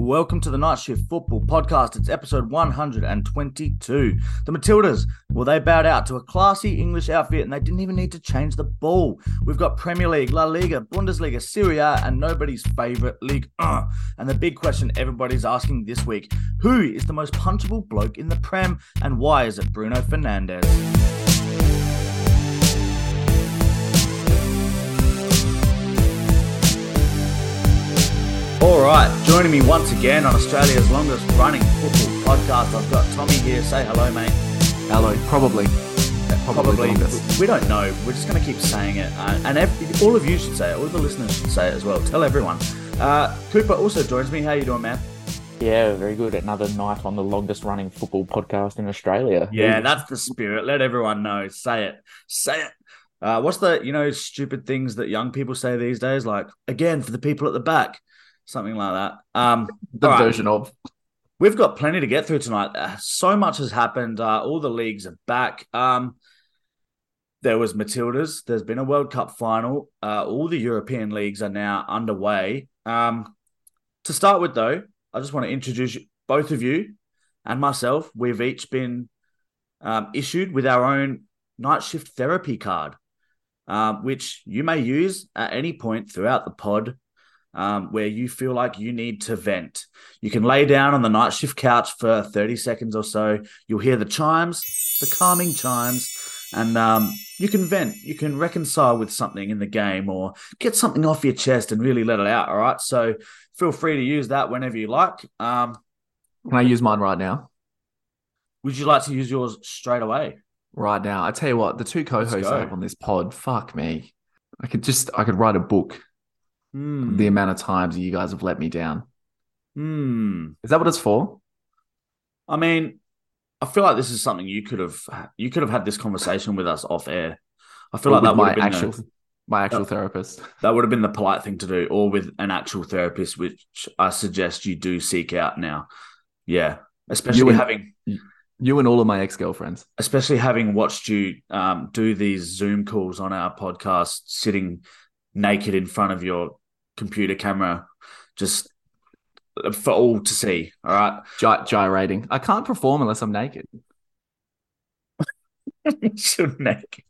Welcome to the Night Shift Football Podcast. It's episode 122. The Matildas, well, they bowed out to a classy English outfit and they didn't even need to change the ball. We've got Premier League, La Liga, Bundesliga, Serie A, and nobody's favourite league. Uh. And the big question everybody's asking this week who is the most punchable bloke in the Prem and why is it Bruno Fernandes? All right, joining me once again on Australia's longest running football podcast, I've got Tommy here. Say hello, mate. Hello, probably. Probably. We don't know. We're just going to keep saying it. Uh, and every, all of you should say it. All of the listeners should say it as well. Tell everyone. Uh, Cooper also joins me. How you doing, man? Yeah, very good. Another night on the longest running football podcast in Australia. Yeah, that's the spirit. Let everyone know. Say it. Say it. Uh, what's the, you know, stupid things that young people say these days? Like, again, for the people at the back something like that. Um, the right. version of. We've got plenty to get through tonight. Uh, so much has happened. Uh, all the leagues are back. Um, there was Matildas. There's been a World Cup final. Uh, all the European leagues are now underway. Um, to start with, though, I just want to introduce both of you and myself. We've each been um, issued with our own night shift therapy card, uh, which you may use at any point throughout the pod um, where you feel like you need to vent. You can lay down on the night shift couch for 30 seconds or so. You'll hear the chimes, the calming chimes, and um, you can vent. You can reconcile with something in the game or get something off your chest and really let it out. All right. So feel free to use that whenever you like. Um, can I use mine right now? Would you like to use yours straight away? Right now. I tell you what, the two co-hosts I have on this pod, fuck me. I could just I could write a book Mm. The amount of times you guys have let me down. Mm. Is that what it's for? I mean, I feel like this is something you could have you could have had this conversation with us off air. I feel or like that would have been actual a, my actual that, therapist. That would have been the polite thing to do, or with an actual therapist, which I suggest you do seek out now. Yeah, especially you and, having you and all of my ex girlfriends, especially having watched you um, do these Zoom calls on our podcast, sitting naked in front of your computer camera just for all to see. All right. Gy- gyrating. I can't perform unless I'm naked. Should naked.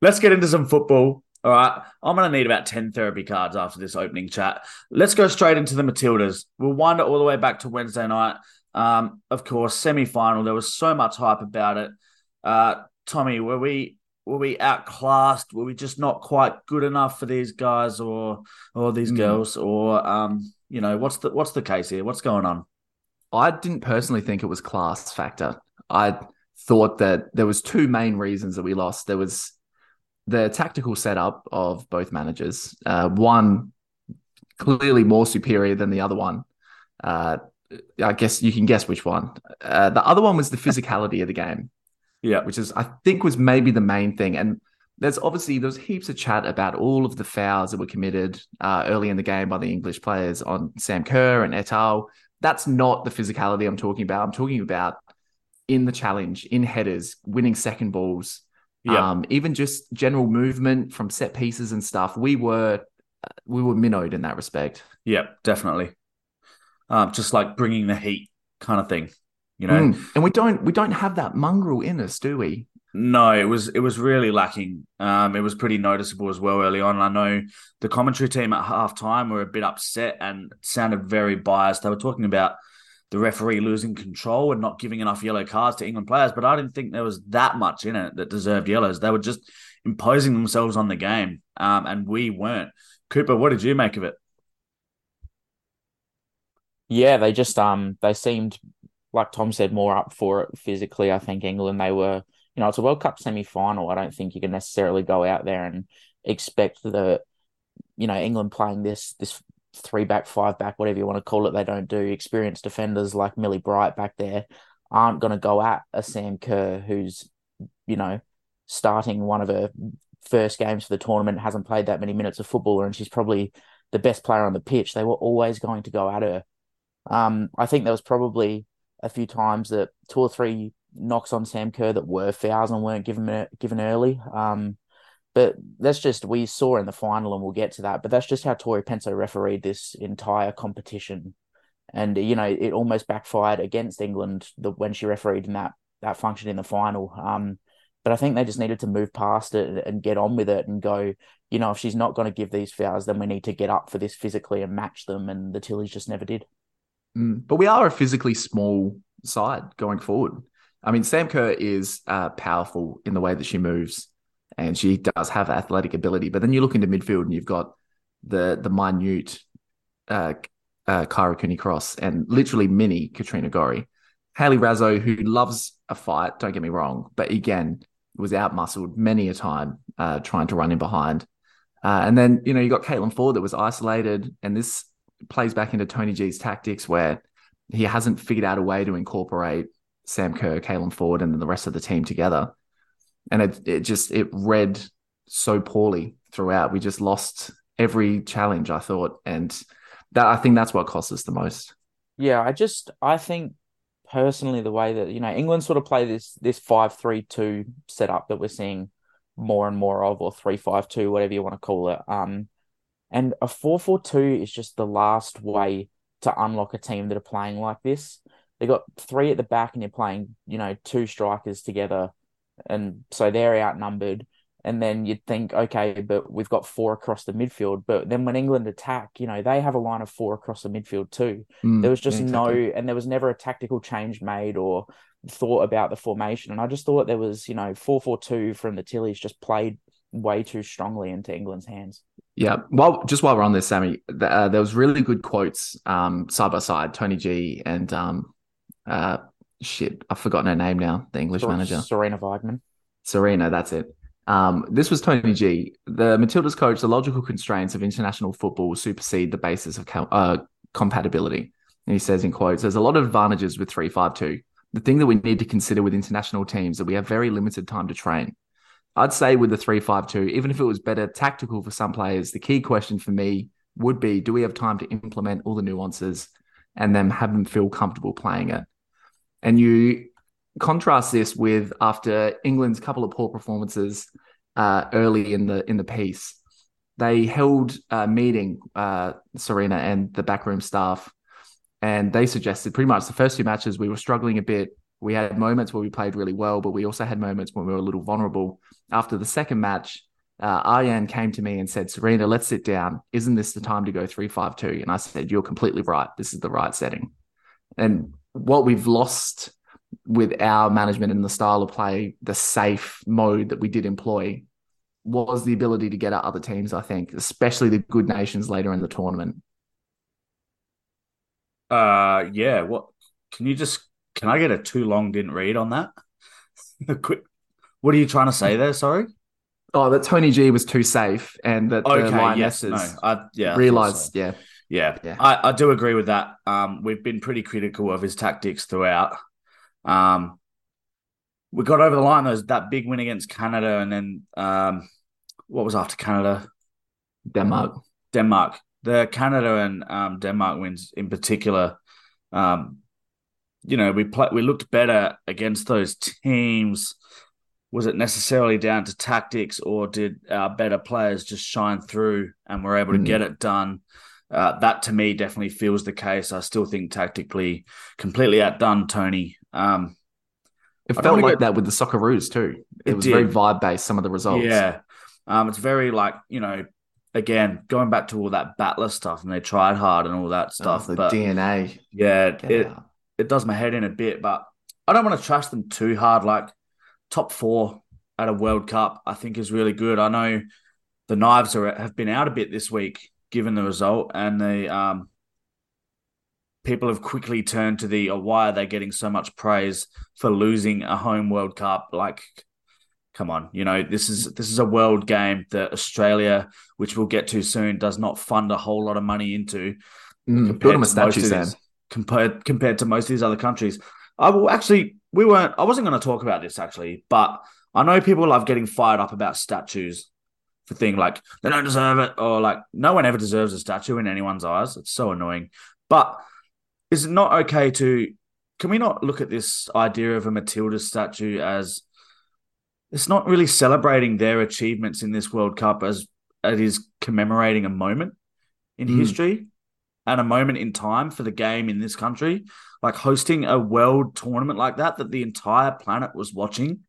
Let's get into some football. All right. I'm going to need about 10 therapy cards after this opening chat. Let's go straight into the Matildas. We'll wind it all the way back to Wednesday night. Um, of course, semi final. There was so much hype about it. Uh, Tommy, were we were we outclassed? Were we just not quite good enough for these guys or or these mm. girls? Or um, you know, what's the what's the case here? What's going on? I didn't personally think it was class factor. I thought that there was two main reasons that we lost. There was the tactical setup of both managers. Uh, one clearly more superior than the other one. Uh, I guess you can guess which one. Uh, the other one was the physicality of the game. Yeah. Which is, I think, was maybe the main thing. And there's obviously there's heaps of chat about all of the fouls that were committed uh, early in the game by the English players on Sam Kerr and et al. That's not the physicality I'm talking about. I'm talking about in the challenge, in headers, winning second balls, yeah. um, even just general movement from set pieces and stuff. We were we were minnowed in that respect. Yeah, definitely. Um, just like bringing the heat kind of thing you know. Mm. And we don't we don't have that mongrel in us, do we? No, it was it was really lacking. Um, it was pretty noticeable as well early on. I know the commentary team at halftime were a bit upset and sounded very biased. They were talking about the referee losing control and not giving enough yellow cards to England players, but I didn't think there was that much in it that deserved yellows. They were just imposing themselves on the game, um, and we weren't. Cooper, what did you make of it? Yeah, they just um they seemed like Tom said, more up for it physically. I think England, they were, you know, it's a World Cup semi final. I don't think you can necessarily go out there and expect the, you know, England playing this, this three back, five back, whatever you want to call it. They don't do. Experienced defenders like Millie Bright back there aren't going to go at a Sam Kerr who's, you know, starting one of her first games for the tournament, hasn't played that many minutes of football, and she's probably the best player on the pitch. They were always going to go at her. Um, I think there was probably a few times that two or three knocks on Sam Kerr that were fouls and weren't given given early. Um, But that's just we saw in the final, and we'll get to that. But that's just how Tori Penso refereed this entire competition, and you know it almost backfired against England the, when she refereed in that that function in the final. Um, but I think they just needed to move past it and get on with it and go. You know, if she's not going to give these fouls, then we need to get up for this physically and match them. And the Tillies just never did. Mm, but we are a physically small side going forward. I mean, Sam Kerr is uh, powerful in the way that she moves, and she does have athletic ability. But then you look into midfield, and you've got the the minute uh, uh, Kyra Cooney Cross and literally mini Katrina Gorry. Hayley Raso, who loves a fight, don't get me wrong, but again, was out muscled many a time uh, trying to run in behind. Uh, and then, you know, you got Caitlin Foord that was isolated, and this plays back into Tony G's tactics where he hasn't figured out a way to incorporate Sam Kerr, Caitlin Foord, and the rest of the team together. And it, it just, it read so poorly throughout. We just lost every challenge, I thought. And that, I think that's what cost us the most. Yeah, I just, I think personally the way that you know England sort of play this this five three two setup that we're seeing more and more of, or three five two, whatever you want to call it. Um, and a four four two is just the last way to unlock a team that are playing like this. They got three at the back, and you're playing, you know, two strikers together, and so they're outnumbered and then you'd think, okay, but we've got four across the midfield. But then when England attack, you know, they have a line of four across the midfield too. Mm, there was just exactly. no, and there was never a tactical change made or thought about the formation. And I just thought there was, you know, four four two from the Tillies just played way too strongly into England's hands. Yeah. Well, just while we're on this, Sammy, uh, there was really good quotes um, side by side, Tony G and um, uh, shit, I've forgotten her name now, the English manager, Sarina Wiegman. Sarina, that's it. Um, this was Tony G. The Matildas coach, the logical constraints of international football will supersede the basis of uh, compatibility. And he says in quotes, there's a lot of advantages with 352. The thing that we need to consider with international teams that we have very limited time to train. I'd say with the 352, even if it was better tactical for some players, the key question for me would be do we have time to implement all the nuances and then have them feel comfortable playing it? And you contrast this with after England's couple of poor performances uh, early in the in the piece, they held a meeting, uh, Sarina and the backroom staff, and they suggested pretty much the first two matches we were struggling a bit. We had moments where we played really well, but we also had moments when we were a little vulnerable. After the second match, uh, came to me and said, Sarina, let's sit down. Isn't this the time to go 3 5 2? And I said, You're completely right. This is the right setting. And what we've lost with our management and the style of play, the safe mode that we did employ was the ability to get at other teams, I think, especially the good nations later in the tournament. Uh yeah, what can you just can I get a too long didn't read on that? quick what are you trying to say there? Sorry? Oh, that Tony G was too safe and that okay, the Lionesses yes, no, I, yeah, realized, so. yeah. Yeah, yeah. I, I do agree with that. Um, we've been pretty critical of his tactics throughout. Um, we got over the line those that big win against Canada, and then um, what was after Canada? Denmark. Denmark. The Canada and um, Denmark wins in particular. Um, you know, we play, we looked better against those teams. Was it necessarily down to tactics, or did our better players just shine through and were able to mm. get it done? Uh, that to me definitely feels the case. I still think tactically completely outdone Tony. Um, it felt like that with the Socceroos too. It, it was did. very vibe based. Some of the results, yeah. Um, it's very like you know, again going back to all that battler stuff, and they tried hard and all that oh, stuff. Oh, the but, DNA, yeah, Get it out. It does my head in a bit, but I don't want to trust them too hard. Like top four at a World Cup, I think is really good. I know the knives are have been out a bit this week given the result, and the um, people have quickly turned to the oh, why are they getting so much praise for losing a home World Cup? Like, come on, you know this is this is a world game that Australia, which we'll get to soon, does not fund a whole lot of money into. Mm, build them a statue, Sam. Compared compared to most of these other countries, I will actually. We weren't. I wasn't going to talk about this actually, but I know people love getting fired up about statues for thing like they don't deserve it or like no one ever deserves a statue in anyone's eyes. It's so annoying. But is it not okay to can we not look at this idea of a Matilda statue as it's not really celebrating their achievements in this World Cup as it is commemorating a moment in Mm. history and a moment in time for the game in this country. Like hosting a world tournament like that, that the entire planet was watching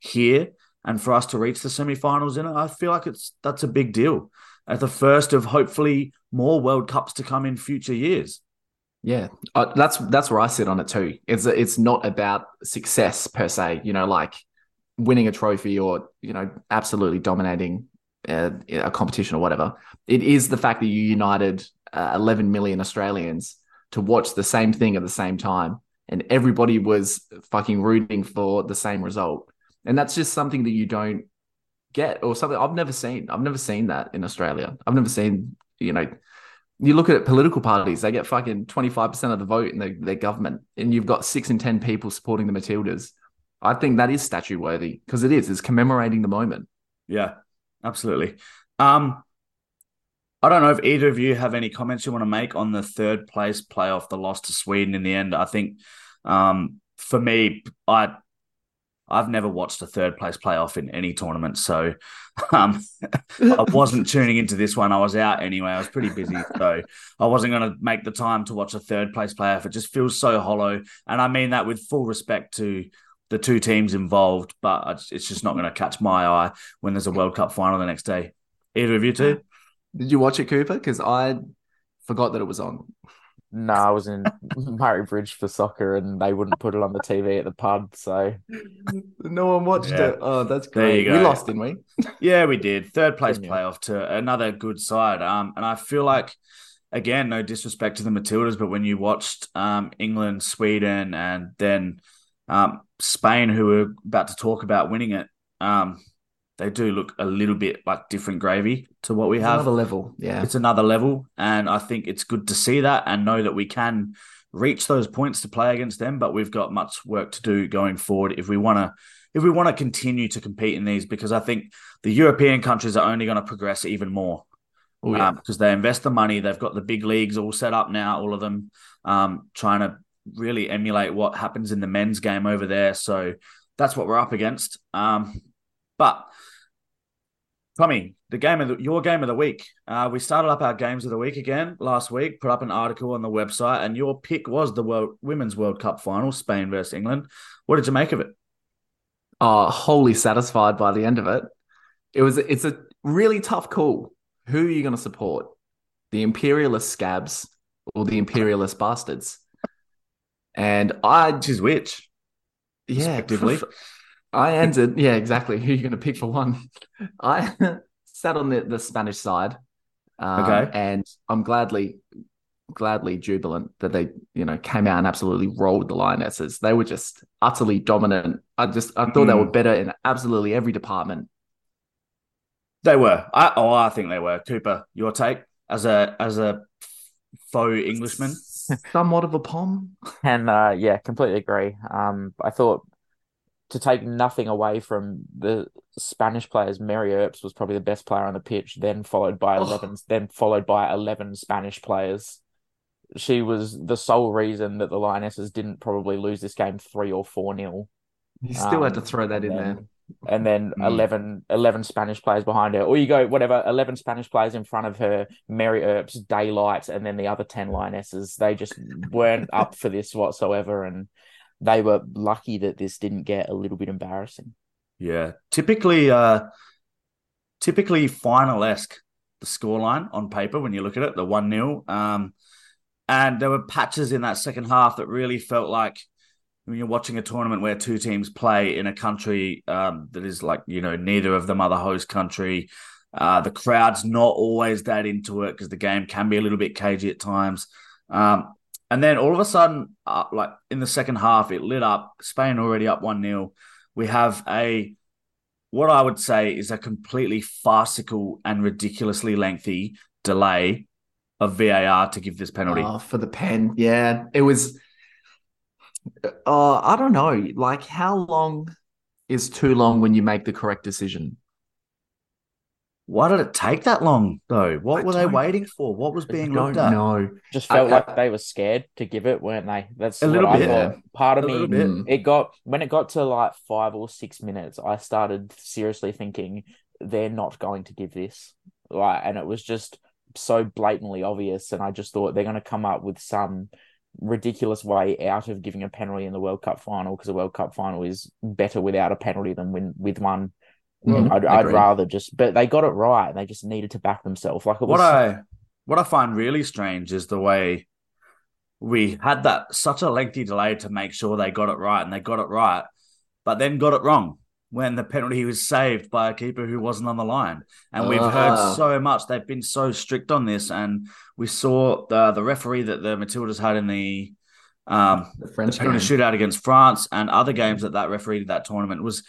here, and for us to reach the semi-finals in it, I feel like it's that's a big deal. At the first of hopefully more World Cups to come in future years. Yeah, uh, that's that's where I sit on it too. It's it's not about success per se. You know, like winning a trophy or you know absolutely dominating uh, a competition or whatever. It is the fact that you united uh, 11 million Australians to watch the same thing at the same time, and everybody was fucking rooting for the same result. And that's just something that you don't get, or something I've never seen. I've never seen that in Australia. I've never seen, you know, you look at political parties, they get fucking 25% of the vote in their, their government, and you've got six in 10 people supporting the Matildas. I think that is statue worthy because it is. It's commemorating the moment. Yeah, absolutely. Um, I don't know if either of you have any comments you want to make on the third place playoff, the loss to Sweden in the end. I think um, for me, I I've never watched a third place playoff in any tournament, so um, I wasn't tuning into this one. I was out anyway. I was pretty busy, so I wasn't going to make the time to watch a third place playoff. It just feels so hollow, and I mean that with full respect to the two teams involved, but it's just not going to catch my eye when there's a World Cup final the next day. Either of you two? Did you watch it, Cooper? Because I forgot that it was on. No, I was in Murray Bridge for soccer, and they wouldn't put it on the TV at the pub. So No one watched Yeah. it. Oh, that's There you great. We lost, didn't we? Yeah, we did. Third place Didn't playoff to another good side. Um, and I feel like, again, no disrespect to the Matildas, but when you watched um, England, Sweden, and then um, Spain, who were about to talk about winning it, um, they do look a little bit like different gravy to what we It's have. another level. Yeah. It's another level, and I think it's good to see that and know that we can reach those points to play against them. But we've got much work to do going forward if we want to if we want to continue to compete in these. Because I think the European countries are only going to progress even more Oh, yeah. because they invest the money. They've got the big leagues all set up now, all of them, um, trying to really emulate what happens in the men's game over there. So that's what we're up against. Um, but Tommy, the game of the, your game of the week. Uh, we started up our games of the week again last week. Put up an article on the website, and your pick was the World Women's World Cup final, Spain versus England. What did you make of it? oh, wholly satisfied by the end of it. It was it's a really tough call. Who are you going to support? The imperialist scabs or the imperialist bastards? And I is which? yeah, respectively. I ended yeah, exactly. Who are you going to pick for one? I sat on the, the Spanish side. Um, Okay. and I'm gladly gladly jubilant that they, you know, came out and absolutely rolled the Lionesses. They were just utterly dominant. I just I thought they Mm. were better in absolutely every department. They were. I, oh, I think they were. Cooper, your take as a as a faux Englishman. Somewhat of a pom. And uh, yeah, completely agree. Um, I thought to take nothing away from the Spanish players, Mary Earps was probably the best player on the pitch, then followed by Oh. eleven, then followed by eleven Spanish players. She was the sole reason that the Lionesses didn't probably lose this game three or four nil. You still had to Um, throw that in and there. And then Mm. 11, 11 Spanish players behind her, or you go whatever, eleven Spanish players in front of her, Mary Earps, Daylight, and then the other ten Lionesses. They just weren't up for this whatsoever, and they were lucky that this didn't get a little bit embarrassing. Yeah, typically, uh, typically final esque the scoreline on paper when you look at it, the one 0 Um, and there were patches in that second half that really felt like when you're watching a tournament where two teams play in a country um, that is like you know neither of them are the host country. Uh, the crowd's not always that into it because the game can be a little bit cagey at times. Um, and then all of a sudden, uh, like in the second half, it lit up. Spain already up 1 0. We have a, what I would say is a completely farcical and ridiculously lengthy delay of VAR to give this penalty. Oh, for the pen. Yeah. It was uh I don't know. Like how long is too long when you make the correct decision? Why did it take that long though? What I were they waiting for? What was I being don't looked at? know. Just felt I- like they were scared to give it, weren't they? That's A what little I bit. thought. Part of A me, little bit. Mm. it got when it got to like five or six minutes, I started seriously thinking they're not going to give this. Like, and it was just so blatantly obvious. And I just thought they're going to come up with some ridiculous way out of giving a penalty in the World Cup final because the World Cup final is better without a penalty than when, with one. Mm, I'd, I'd rather just, but they got it right. They just needed to back themselves. Like it was What I what I find really strange is the way we had that such a lengthy delay to make sure they got it right, and they got it right, but then got it wrong when the penalty was saved by a keeper who wasn't on the line. And we've Ah. heard so much; they've been so strict on this, and we saw the the referee that the Matildas had in the um, The the French penalty game. shootout against France and other games that that referee did that tournament was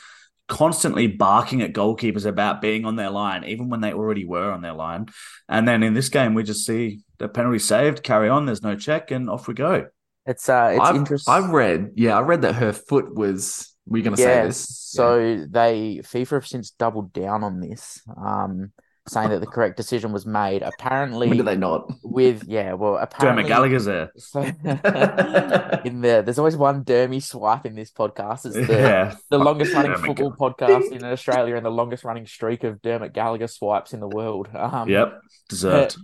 constantly barking at goalkeepers about being on their line, even when they already were on their line. And then in this game, we just see the penalty saved, carry on. There's no check, and off we go. it's uh it's I've, interesting. I've read, yeah, I read that her foot was. Were you going to say this? so they FIFA have since doubled down on this, um, saying that the correct decision was made. When Apparently, did they not? with yeah, well, apparently Dermot Gallagher's there. So, in there, there's always one Dermy swipe in this podcast. It's the yeah. the longest running Dermot football podcast in Australia and the longest running streak of Dermot Gallagher swipes in the world. Um, Yep. Deserved.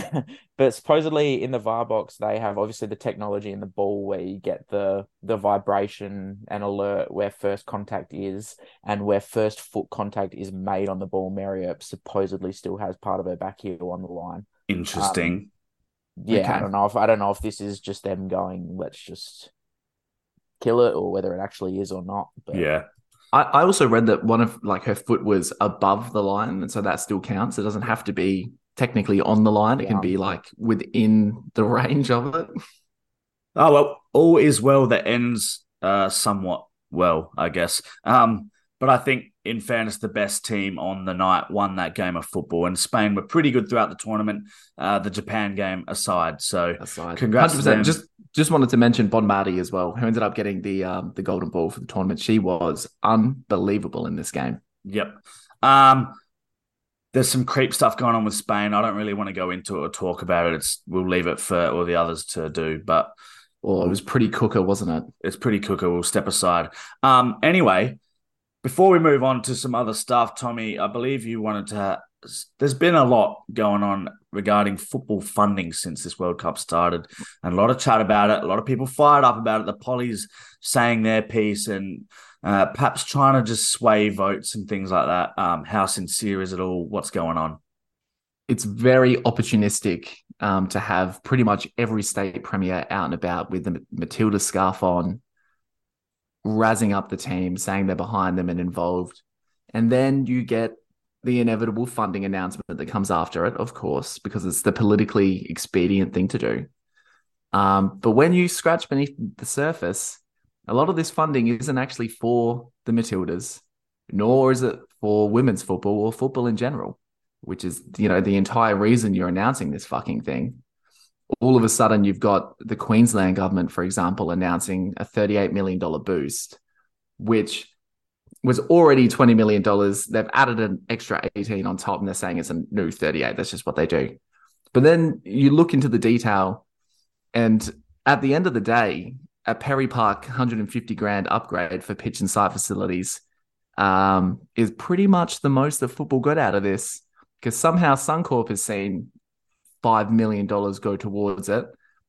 but supposedly in the VAR box, they have obviously the technology in the ball where you get the the vibration and alert where first contact is and where first foot contact is made on the ball. Mary Earps supposedly still has part of her back heel on the line. Interesting. Um, yeah, I don't know if I don't know if this is just them going, let's just kill it, or whether it actually is or not. But yeah. I, I also read that one of like her foot was above the line, and so that still counts. It doesn't have to be technically on the line. It can be like within the range of it. Oh well, all is well that ends uh, somewhat well, I guess. Um, but I think, in fairness, the best team on the night won that game of football, and Spain were pretty good throughout the tournament. Uh, the Japan game aside, so Aside, Congrats to them. Just just wanted to mention Bonmatí as well, who ended up getting the um, the golden ball for the tournament. She was unbelievable in this game. Yep. Um, there's some creep stuff going on with Spain. I don't really want to go into it or talk about it. It's we'll leave it for all the others to do, but Oh, it was pretty cooker, wasn't it? it's pretty cooker. We'll step aside. Um, anyway, before we move on to some other stuff, Tommy, I believe you wanted to. There's been a lot going on regarding football funding since this World Cup started, and a lot of chat about it. A lot of people fired up about it. The Pollies saying their piece, and uh, perhaps trying to just sway votes and things like that. Um, how sincere is it all? What's going on? It's very opportunistic um, to have pretty much every state premier out and about with the Matilda scarf on, razzing up the team, saying they're behind them and involved. And then you get the inevitable funding announcement that comes after it, of course, because it's the politically expedient thing to do. Um, but when you scratch beneath the surface, a lot of this funding isn't actually for the Matildas, nor is it for women's football or football in general, which is, you know, the entire reason you're announcing this fucking thing. All of a sudden, you've got the Queensland government, for example, announcing a $38 million boost, which was already $20 million. They've added an extra 18 on top and they're saying it's a new 38. That's just what they do. But then you look into the detail, and at the end of the day, a Perry Park 150 grand upgrade for pitch and site facilities um, is pretty much the most that football got out of this because somehow Suncorp has seen $5 million go towards it.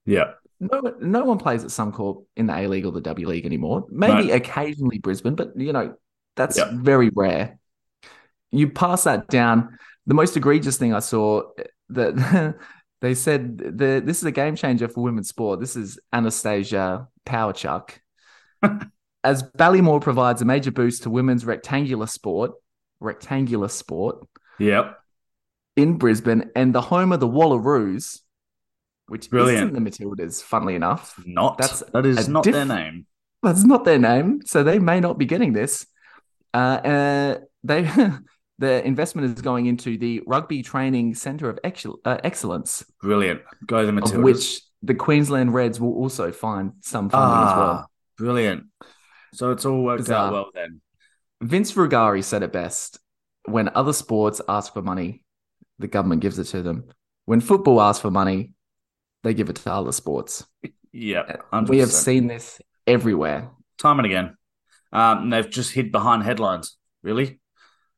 Yeah, No, no one plays at Suncorp in the A League or the W League anymore. Maybe Right. occasionally Brisbane, but you know, that's very rare. You pass that down. The most egregious thing I saw that they said the this is a game changer for women's sport. This is Annastacia Palaszczuk. As Ballymore provides a major boost to women's rectangular sport, rectangular sport, yep, in Brisbane and the home of the Wallaroos, which Brilliant. isn't the Matildas, funnily enough. not That's that is not diff- their name. That's not their name, so they may not be getting this. Uh, uh, they the investment is going into the Rugby Training Centre of Excel- uh, Excellence, Brilliant. Go the of Matildas. which the Queensland Reds will also find some funding as well. Ah, Brilliant. So it's all worked Bizarre. out well then. Vince Rugari said it best. when other sports ask for money, the government gives it to them. When football asks for money, they give it to other sports. Yeah, we have seen this everywhere, time and again. Um, they've just hid behind headlines, really,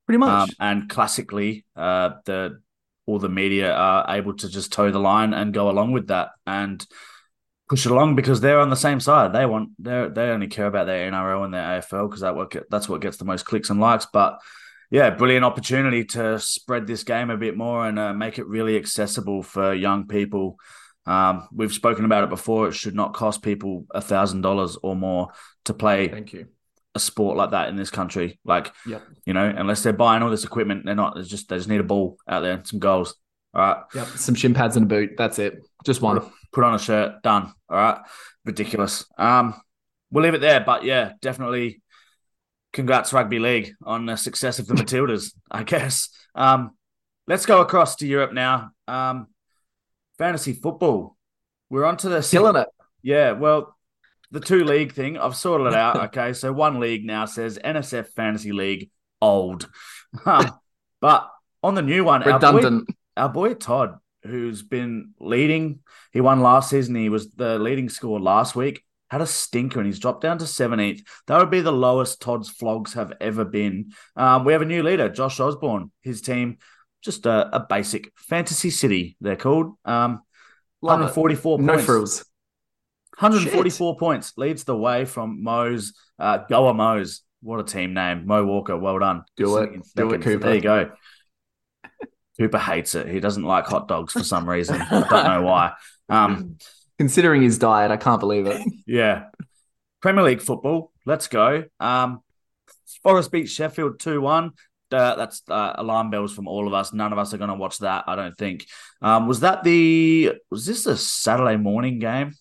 pretty much. Um, and classically, uh, the all the media are able to just toe the line and go along with that and push it along because they're on the same side. They want they they only care about their NRL and their AFL because that what that's what gets the most clicks and likes. But yeah, brilliant opportunity to spread this game a bit more and uh, make it really accessible for young people. Um, we've spoken about it before. It should not cost people a thousand dollars or more to play. Thank you. A sport like that in this country, like yep. you know, unless they're buying all this equipment, they're not. It's just they just need a ball out there, some goals. All right. Yep. Some shin pads and a boot. That's it. Just one. Put, put on a shirt. Done. All right. Ridiculous. Um, we'll leave it there. But yeah, definitely. Congrats, rugby league, on the success of the Matildas. I guess. Um, let's go across to Europe now. Um, fantasy football. We're on to the killing it. Yeah, well, the two league thing, I've sorted it out. Okay, so one league now says NSF Fantasy League old, um, but on the new one, redundant. Our boy, our boy Todd, who's been leading, he won last season. He was the leading scorer last week. Had a stinker and he's dropped down to 17th. That would be the lowest Todd's flogs have ever been. Um, we have a new leader, Josh Osborne. His team just a, a basic fantasy city. They're called. Um, 144 no points. frills. 144 Shit. points leads the way from Mo's uh, Goa Mo's. What a team name, Mo Walker. Well done. Do it, do it, Cooper. There you go. Cooper hates it. He doesn't like hot dogs for some reason. I don't know why. Um, Considering his diet, I can't believe it. Yeah. Premier League football. Let's go. Um, Forest beat Sheffield 2 1 uh, that's uh, alarm bells from all of us. None of us are going to watch that. I don't think. Um, was that the? Was this a Saturday morning game?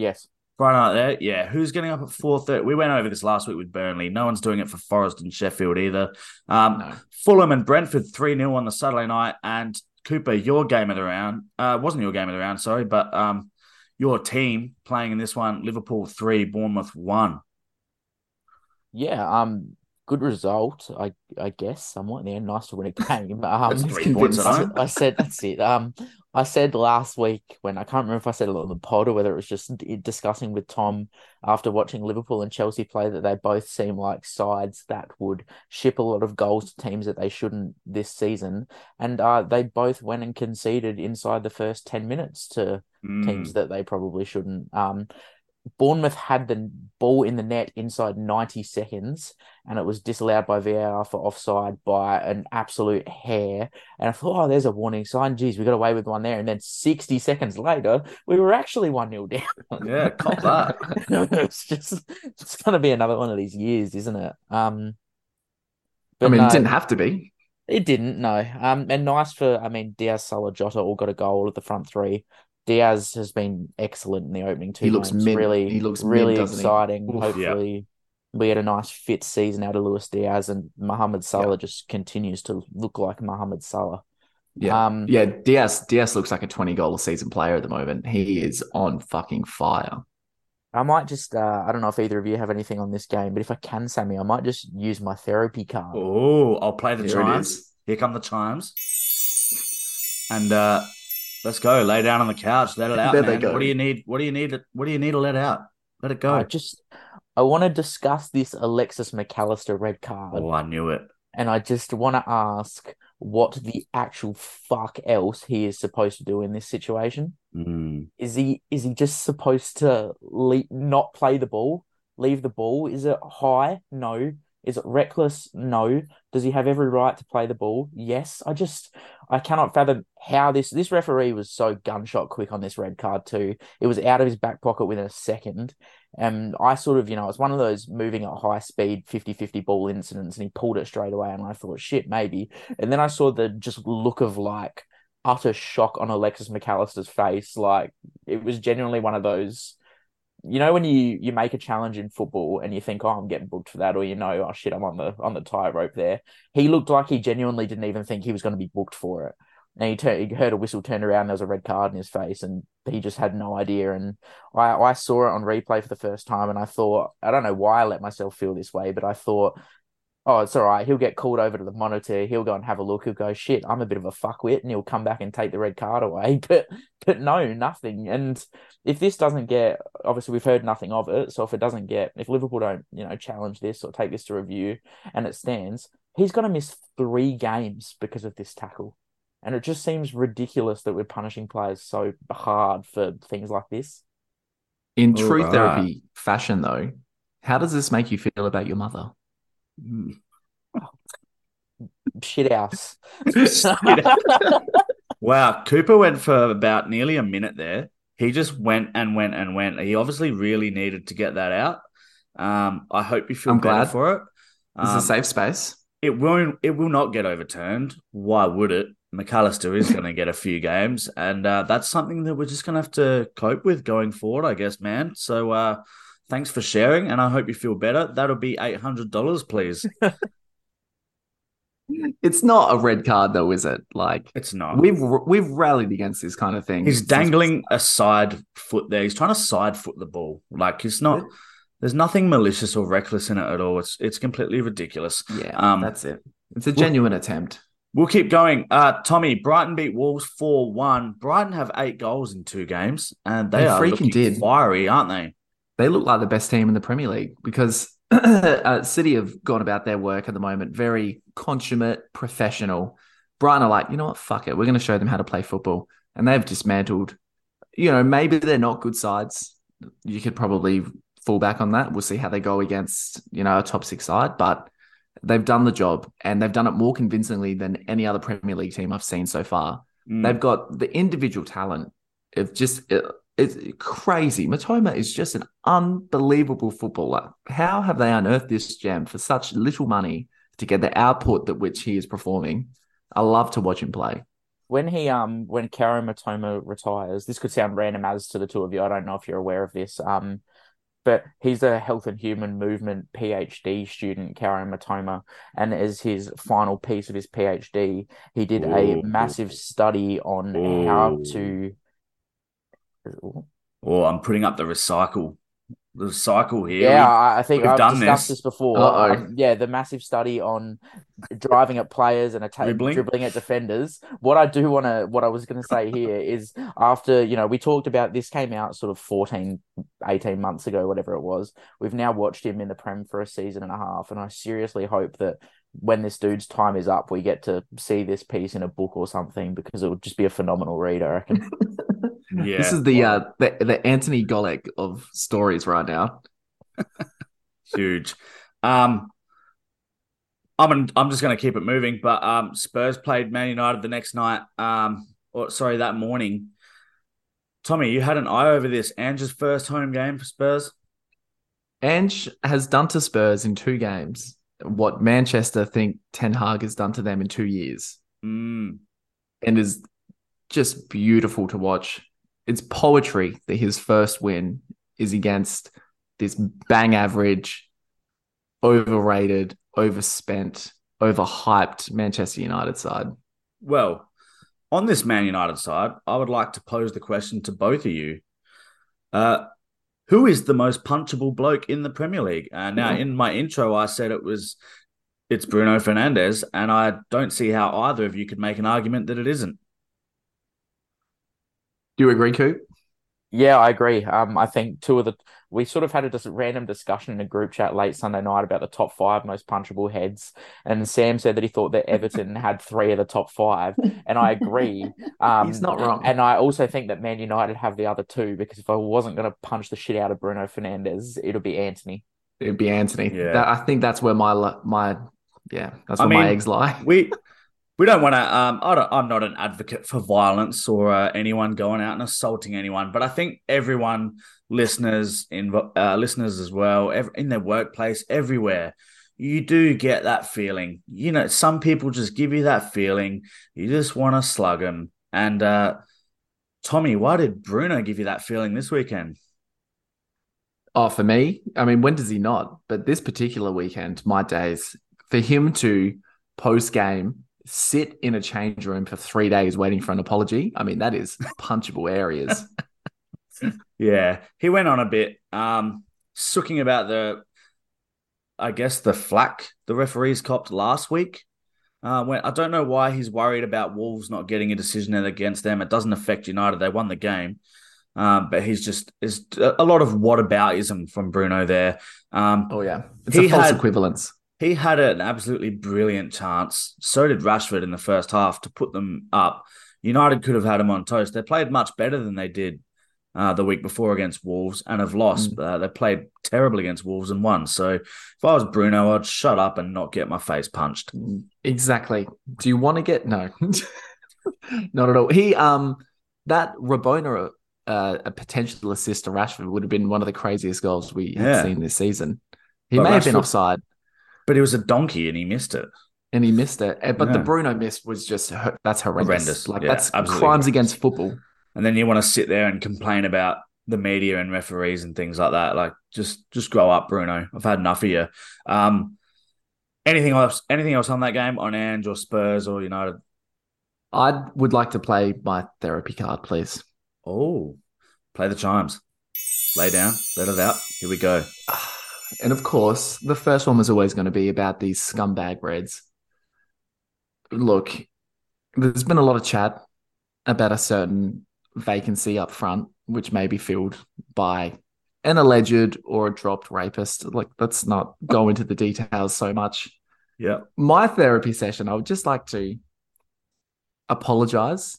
Yes. Friday night there. Yeah. Who's getting up at four thirty? We went over this last week with Burnley. No one's doing it for Forest and Sheffield either. Um, no. Fulham and Brentford three 0 on the Saturday night. And Cooper, your game of the round uh, wasn't your game of the round. Sorry, but um, your team playing in this one: Liverpool three, Bournemouth one. Yeah, um, good result, I I guess, somewhat. Yeah, nice to win a game. Um, three points I, I said that's it. Um, I said last week when I can't remember if I said it on the pod or whether it was just discussing with Tom after watching Liverpool and Chelsea play that they both seem like sides that would ship a lot of goals to teams that they shouldn't this season, and uh, they both went and conceded inside the first ten minutes to mm. teams that they probably shouldn't. Um, Bournemouth had the ball in the net inside 90 seconds and it was disallowed by VAR for offside by an absolute hair. And I thought, oh, there's a warning sign. Geez, we got away with one there. And then 60 seconds later, we were actually 1 0 down. Yeah, cop that. it's just, it's going to be another one of these years, isn't it? Um, I mean, no, it didn't have to be. It didn't, no. Um, and nice for, I mean, Diaz, Salah, Jota all got a goal at the front three. Diaz has been excellent in the opening two. He looks games. Mid, really, he looks really mid, exciting. Oof, Hopefully, yeah. we had a nice fit season out of Luis Diaz, and Mohamed Salah yeah. just continues to look like Mohamed Salah. Yeah, um, yeah. Diaz Diaz looks like a twenty goal a season player at the moment. He is on fucking fire. I might just, uh, I don't know if either of you have anything on this game, but if I can, Sammy, I might just use my therapy card. Oh, I'll play the Here chimes. Here come the chimes. And uh, Let's go. Lay down on the couch. Let it out. There man. they go. What do you need? What do you need? What do you need to let out? Let it go. I just I want to discuss this Alexis Mac Allister red card. Oh, I knew it. And I just want to ask what the actual fuck else he is supposed to do in this situation. Mm. Is he is he just supposed to le- not play the ball, leave the ball? Is it high? No. Is it reckless? No. Does he have every right to play the ball? Yes. I just I cannot fathom how this this referee was so gunshot quick on this red card too. It was out of his back pocket within a second. And I sort of, you know, it's one of those moving at high speed 50-50 ball incidents and he pulled it straight away and I thought, shit, maybe. And then I saw the just look of like utter shock on Alexis Mac Allister's face. Like it was genuinely one of those you know when you you make a challenge in football and you think, oh, I'm getting booked for that, or you know, oh shit, I'm on the on the tightrope there. He looked like he genuinely didn't even think he was going to be booked for it. And he, turned, he heard a whistle turned around. There was a red card in his face, and he just had no idea. And I I saw it on replay for the first time, and I thought I don't know why I let myself feel this way, but I thought oh, it's all right. He'll get called over to the monitor. He'll go and have a look. He'll go, shit, I'm a bit of a fuckwit, and he'll come back and take the red card away. But but no, nothing. And if this doesn't get, obviously we've heard nothing of it. So if it doesn't get, if Liverpool don't, you know, challenge this or take this to review, and it stands, he's going to miss three games because of this tackle. And it just seems ridiculous that we're punishing players so hard for things like this. In All true right. therapy fashion, though, how does this make you feel about your mother? Shit house. Wow, Cooper went for about nearly a minute there. He just went and went and went. He obviously really needed to get that out. Um, I hope you feel I'm glad. for it. This is Um, a safe space. it won't. It will not get overturned. Why would it? Mac Allister is going to get a few games, and uh, that's something that we're just going to have to cope with going forward, I guess, man. So, uh, thanks for sharing, and I hope you feel better. That'll be eight hundred dollars, please. It's not a red card, though, is it? Like It's not. we've we've rallied against this kind of thing. He's dangling a side foot there. He's trying to side foot the ball. Like he's not. There's nothing malicious or reckless in it at all. It's it's completely ridiculous. Yeah, Um, that's it. It's a genuine attempt. We'll keep going. Uh, Tommy, Brighton beat Wolves four one. Brighton have eight goals in two games, and they They are freaking did. fiery, aren't they? They look like the best team in the Premier League because uh, City have gone about their work at the moment very consummate, professional. Brighton are like, you know what? Fuck it. We're going to show them how to play football, and they've dismantled. You know, maybe they're not good sides. You could probably fall back on that. We'll see how they go against you know a top six side, but they've done the job and they've done it more convincingly than any other Premier League team I've seen so far. Mm. They've got the individual talent. of just it, it's crazy. Mitoma is just an unbelievable footballer. How have they unearthed this gem for such little money to get the output that which he is performing? I love to watch him play. when he um when Kaoru Mitoma retires, this could sound random as to the two of you. I don't know if you're aware of this. Um, but he's a health and human movement PhD student, Kaoru Mitoma, and as his final piece of his PhD, he did a massive study on how to. Oh, I'm putting up the recycle. The recycle here. Yeah, I I think we've I've done discussed this. this, before. Uh-oh. Um, yeah, the massive study on driving at players and atta- Dribbling. dribbling. at defenders. What I do want to, what I was going to say here is after, you know, we talked about this came out sort of 14, 18 months ago, whatever it was. We've now watched him in the Prem for a season and a half. And I seriously hope that when this dude's time is up, we get to see this piece in a book or something because it would just be a phenomenal read, I reckon. yeah. This is the uh the, the Anthony Golek of stories right now. huge. Um, I'm I'm just going to keep it moving. But um, Spurs played Man United the next night. Um, or sorry, that morning. Tommy, you had an eye over this. Ange's first home game for Spurs. Ange has done to Spurs in two games what Manchester think Ten Hag has done to them in two years. Mm. and is just beautiful to watch. It's poetry that his first win is against this bang average, overrated, overspent, overhyped Manchester United side. Well, on this Man United side, I would like to pose the question to both of you. Uh, who is the most punchable bloke in the Premier League? Uh, now, in my intro, I said it was it's Bruno Fernandes, and I don't see how either of you could make an argument that it isn't. Do you agree, Coop? Yeah, I agree. Um, I think two of the we sort of had a just random discussion in a group chat late Sunday night about the top five most punchable heads, and Sam said that he thought that Everton had three of the top five, and I agree. Um, He's not wrong. And I also think that Man United have the other two because if I wasn't going to punch the shit out of Bruno Fernandes, it'll be Antony. It'd be Antony. Yeah. That- I think that's where my my yeah, that's I where my eggs lie. We we don't want to. Um, I I'm not an advocate for violence or uh, anyone going out and assaulting anyone, but I think everyone, listeners, in uh, listeners as well, in their workplace, everywhere, you do get that feeling. You know, some people just give you that feeling. You just want to slug them. And uh, Tommy, why did Bruno give you that feeling this weekend? Oh, for me, I mean, when does he not? But this particular weekend, my days, for him to post game sit in a change room for three days waiting for an apology, I mean, that is punchable areas. Yeah, he went on a bit, um, sooking about the. I guess the flack the referees copped last week. Uh, when I don't know why he's worried about Wolves not getting a decision against them. It doesn't affect United; they won the game. Um, but he's just is a lot of whataboutism from Bruno there. Um, oh yeah, it's a false had, equivalence. He had an absolutely brilliant chance. So did Rashford in the first half to put them up. United could have had him on toast. They played much better than they did uh, the week before against Wolves and have lost. Mm. Uh, they played terribly against Wolves and won. So if I was Bruno, I'd shut up and not get my face punched. Exactly. Do you want to get no? not at all. He um that Rabona uh, a potential assist to Rashford would have been one of the craziest goals we yeah. have seen this season. He but may Rashford, have been offside, but he was a donkey and he missed it. And he missed it. But yeah. the Bruno miss was just that's horrendous. horrendous. Like yeah, that's crimes against football. And then you want to sit there and complain about the media and referees and things like that. Like just just grow up, Bruno. I've had enough of you. Um, anything else? Anything else on that game on Ange or Spurs or United? I would like to play my therapy card, please. Oh, play the chimes. Lay down, let it out. Here we go. And of course, the first one was always going to be about these scumbag Reds. Look, there's been a lot of chat about a certain vacancy up front, which may be filled by an alleged or a dropped rapist. Like, let's not go into the details so much. Yeah. My therapy session, I would just like to apologize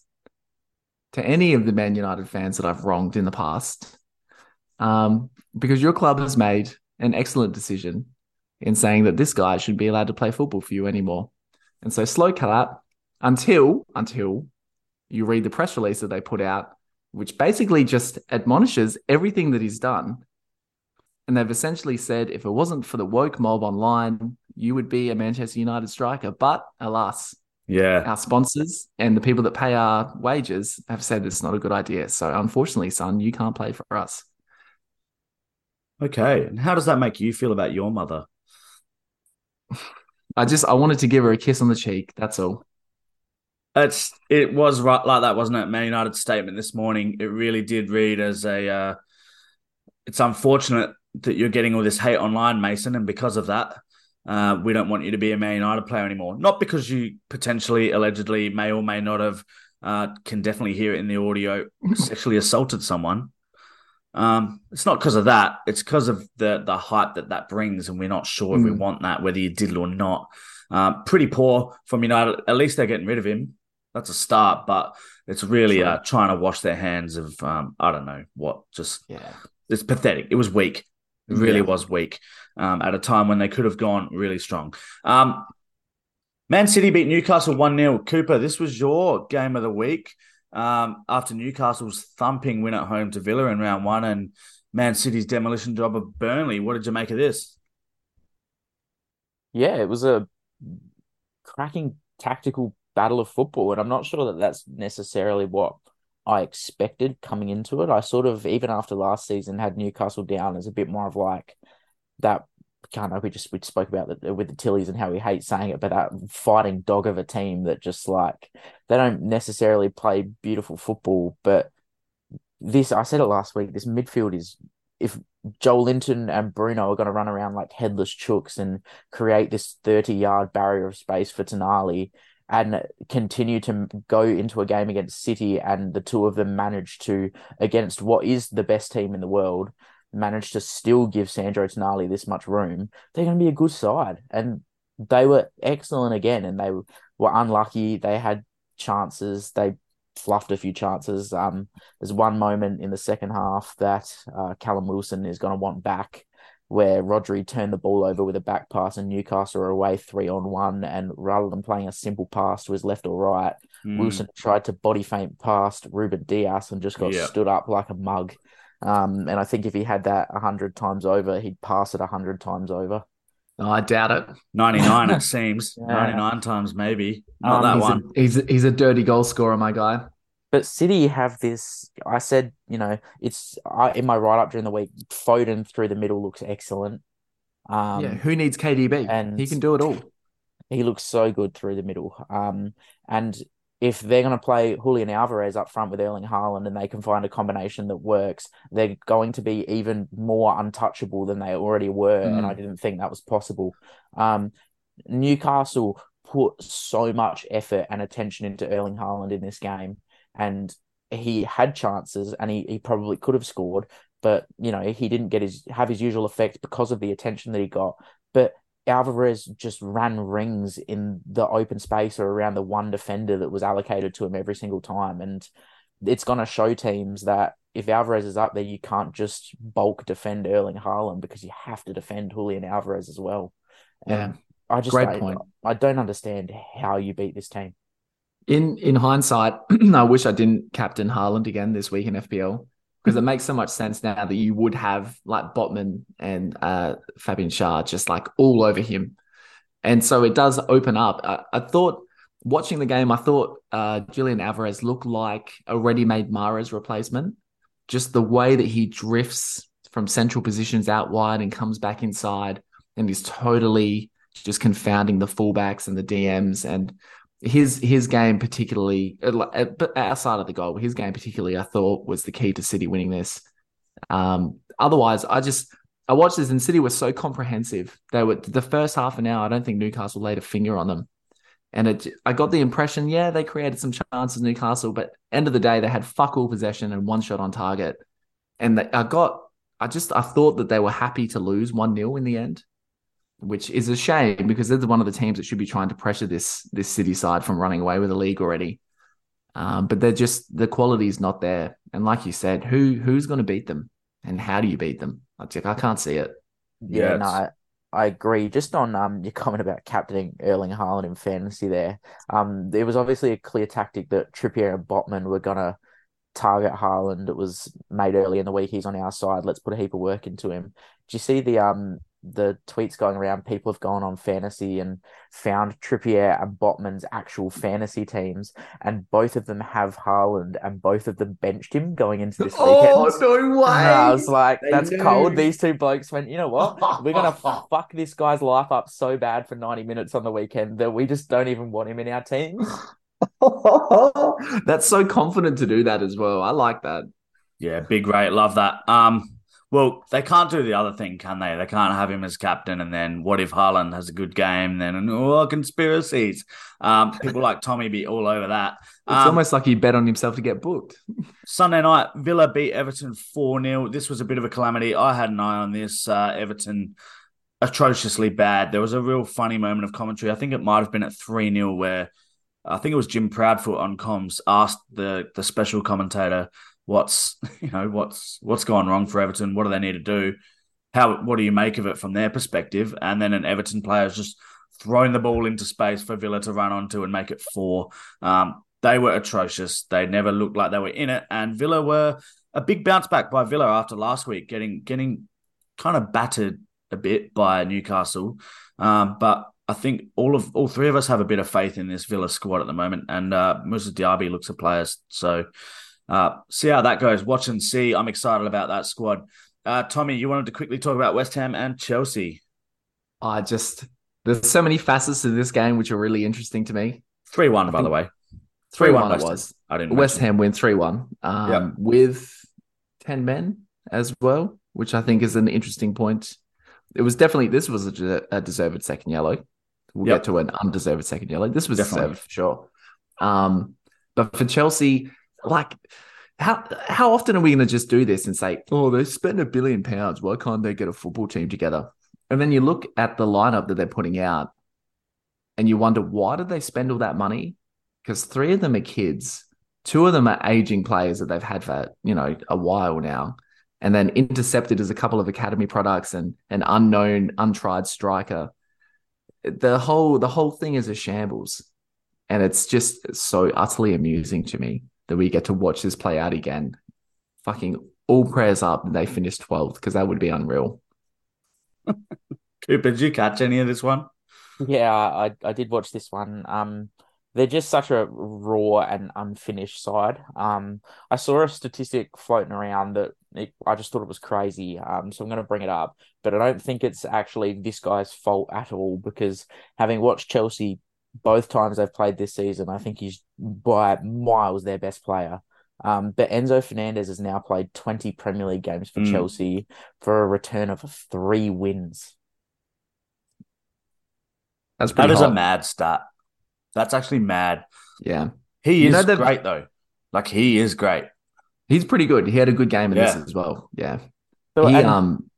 to any of the Man United fans that I've wronged in the past, um, because your club has made an excellent decision in saying that this guy should be allowed to play football for you anymore. And so slow clap until until you read the press release that they put out, which basically just admonishes everything that he's done. And they've essentially said if it wasn't for the woke mob online, you would be a Manchester United striker. But alas, yeah. Our sponsors and the people that pay our wages have said it's not a good idea. So unfortunately, son, you can't play for us. Okay. And how does that make you feel about your mother? I just I wanted to give her a kiss on the cheek. That's all. It's it was right like that, wasn't it? Man United statement this morning. It really did read as a. Uh, it's unfortunate that you're getting all this hate online, Mason, and because of that, uh, we don't want you to be a Man United player anymore. Not because you potentially, allegedly, may or may not have, uh, can definitely hear it in the audio, sexually assaulted someone. Um, it's not because of that. It's because of the the hype that that brings, and we're not sure if we hmm. want that, whether you did it or not. Uh, pretty poor from United. At least they're getting rid of him. That's a start, but it's really uh, trying to wash their hands of um, I don't know what. Just yeah, it's pathetic. It was weak. It really yeah. was weak um, at a time when they could have gone really strong. Um, Man City beat Newcastle 1 0. Cooper, this was your game of the week um, after Newcastle's thumping win at home to Villa in round one and Man City's demolition job of Burnley. What did you make of this? Yeah, it was a cracking tactical battle of football. And I'm not sure that that's necessarily what I expected coming into it. I sort of, even after last season, had Newcastle down as a bit more of like that kind know we just we spoke about that with the Tillies and how we hate saying it, but that fighting dog of a team that just like they don't necessarily play beautiful football, but this I said it last week. This midfield is if Joelinton and Bruno are going to run around like headless chooks and create this thirty yard barrier of space for Tonali and continue to go into a game against City, and the two of them manage to against what is the best team in the world managed to still give Sandro Tonali this much room, they're going to be a good side. And they were excellent again, and they were unlucky. They had chances. They fluffed a few chances. Um, there's one moment in the second half that uh, Callum Wilson is going to want back, where Rodri turned the ball over with a back pass, and Newcastle are away three on one. And rather than playing a simple pass to his left or right, mm. Wilson tried to body feint past Ruben Dias and just got yeah. stood up like a mug. Um, and I think if he had that a hundred times over, he'd pass it a hundred times over. Oh, I doubt it. Ninety nine, it seems. Yeah. Ninety nine times, maybe. Not um, that he's one. A, he's a, he's a dirty goal scorer, my guy. But City have this. I said, you know, it's I, in my write up during the week. Foden through the middle looks excellent. Um, yeah, who needs KDB? And he can do it all. He looks so good through the middle. Um, and if they're going to play Julian Alvarez up front with Erling Haaland and they can find a combination that works, they're going to be even more untouchable than they already were. Mm. And I didn't think that was possible. Um, Newcastle put so much effort and attention into Erling Haaland in this game, and he had chances and he, he probably could have scored, but you know he didn't get his have his usual effect because of the attention that he got. But Alvarez just ran rings in the open space or around the one defender that was allocated to him every single time. And it's going to show teams that if Alvarez is up there, you can't just bulk defend Erling Haaland because you have to defend Julian Alvarez as well. Yeah. I just great I, point. I don't understand how you beat this team. In in hindsight, I wish I didn't captain Haaland again this week in FPL because it makes so much sense now that you would have like Botman and uh, Fabian Schär just like all over him. And so it does open up. I, I thought watching the game, I thought uh, Julian Alvarez looked like a ready made Mahrez replacement. Just the way that he drifts from central positions out wide and comes back inside and is totally just confounding the fullbacks and the DMs. And his his game particularly, uh, uh, but outside of the goal, his game particularly, I thought was the key to City winning this. Um, otherwise, I just I watched this and City were so comprehensive. They were the first half an hour. I don't think Newcastle laid a finger on them, and it I got the impression, yeah, they created some chances Newcastle, but end of the day, they had fuck all possession and one shot on target, and they, I got I just I thought that they were happy to lose one 0 in the end which is a shame because they're one of the teams that should be trying to pressure this this city side from running away with the league already. Um, but they're just the quality is not there, and like you said, who who's going to beat them, and how do you beat them? I I can't see it. Yeah, yeah no, I, I, agree. Just on um your comment about captaining Erling Haaland in fantasy, there, um, there was obviously a clear tactic that Trippier and Botman were gonna target Haaland. It was made early in the week. He's on our side. Let's put a heap of work into him. Do you see the um the tweets going around, people have gone on fantasy and found Trippier and Botman's actual fantasy teams, and both of them have Haaland, and both of them benched him going into this oh, weekend. Oh no way! And I was like, they that's knew. cold. These two blokes went, you know what? We're gonna fuck this guy's life up so bad for ninety minutes on the weekend that we just don't even want him in our teams. that's so confident to do that as well. I like that. Yeah, big rate. Love that. Um, well, they can't do the other thing, can they? They can't have him as captain, and then what if Haaland has a good game? Then oh, conspiracies. Um, people like Tommy be all over that. It's um, almost like he bet on himself to get booked. Sunday night, Villa beat Everton four 0 This was a bit of a calamity. I had an eye on this. Uh, Everton atrociously bad. There was a real funny moment of commentary. I think it might have been at three 0 where I think it was Jim Proudfoot on comms asked the the special commentator what's you know what's what's gone wrong for Everton. What do they need to do? How what do you make of it from their perspective? And then an Everton player has just thrown the ball into space for Villa to run onto and make it four. Um, they were atrocious. They never looked like they were in it, and Villa were a big bounce back by Villa after last week, getting getting kind of battered a bit by Newcastle. Um, but I think all of all three of us have a bit of faith in this Villa squad at the moment, and uh, Moussa Diaby looks at players. So uh, see how that goes. Watch and see. I'm excited about that squad. Uh, Tommy, you wanted to quickly talk about West Ham and Chelsea. I just there's so many facets to this game which are really interesting to me. Three one, by the way. Three one it was. I didn't. West Ham win three one. Um, yep. with ten men as well, which I think is an interesting point. It was definitely this was a, a deserved second yellow. We'll yep. get to an undeserved second yellow. This was definitely. deserved for sure. Um, but for Chelsea, like how how often are we going to just do this and say, "Oh, they spent a billion pounds. Why can't they get a football team together?" And then you look at the lineup that they're putting out, and you wonder why did they spend all that money? Because three of them are kids, two of them are aging players that they've had for you know a while now, and then intercepted as a couple of academy products and an unknown, untried striker. The whole the whole thing is a shambles, and it's just so utterly amusing to me that we get to watch this play out again. Fucking all prayers up that they finish 12th because that would be unreal. Cooper, did you catch any of this one? Yeah, I, I did watch this one. Um, they're just such a raw and unfinished side. Um, I saw a statistic floating around that it, I just thought it was crazy. Um, so I'm going to bring it up, but I don't think it's actually this guy's fault at all because having watched Chelsea both times they've played this season. I think he's by miles their best player. Um, but Enzo Fernandez has now played 20 Premier League games for Mm. Chelsea for a return of three wins. That's That pretty is a mad stat. That's actually mad. yeah. He You is know great though. Like he is great. He's pretty good. He had a good game in Yeah. this as well. Yeah. But he and um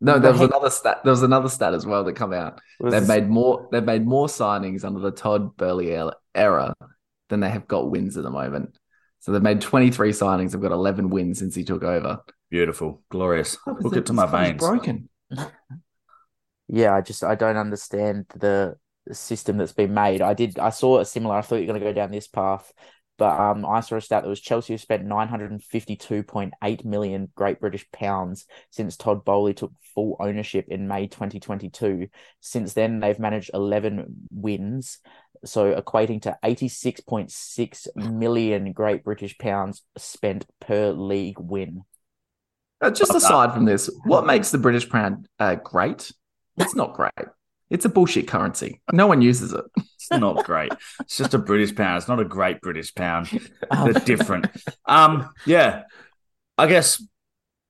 No, there was another stat there was another stat as well that come out. They've this- made more they've made more signings under the Todd Boehly era- era than they have got wins at the moment. So they've made 23 signings, they've got 11 wins since he took over. Beautiful, glorious. Hook This it to my club's veins. broken. yeah, I just I don't understand the system that's been made. I did I saw a similar. I thought you're going to go down this path, but um, I saw a stat that was Chelsea have spent nine hundred and fifty two point eight million Great British pounds since Todd Boehly took full ownership in May twenty twenty two. Since then, they've managed eleven wins, so equating to eighty six point six million Great British pounds spent per league win. Uh, just aside from this, what makes the British pound uh, great? It's not great. It's a bullshit currency. No one uses it. It's not great. It's just a British pound. It's not a great British pound. Um, They're different. Um, yeah. I guess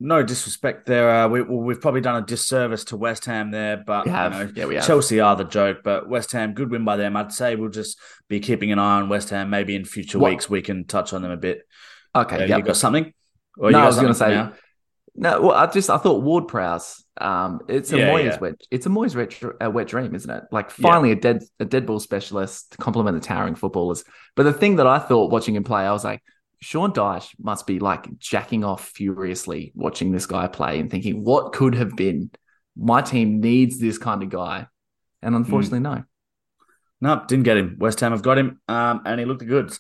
no disrespect there. Uh, we, we've probably done a disservice to West Ham there, but you know, yeah, we have. Chelsea are the joke, but West Ham, good win by them. I'd say we'll just be keeping an eye on West Ham. Maybe in future What- weeks we can touch on them a bit. Okay, yeah. You got something? Or No, you got I was gonna say- now? No, well, I just I thought Ward Prowse. Um, it's a Yeah, Moyes yeah. wet. It's a Moyes a wet dream, isn't it? Like finally a dead a dead ball specialist to complement the towering footballers. But the thing that I thought watching him play, I was like, Sean Dyche must be like jacking off furiously watching this guy play and thinking, what could have been? My team needs this kind of guy, and unfortunately, no. No, didn't get him. West Ham have got him, um, and he looked good.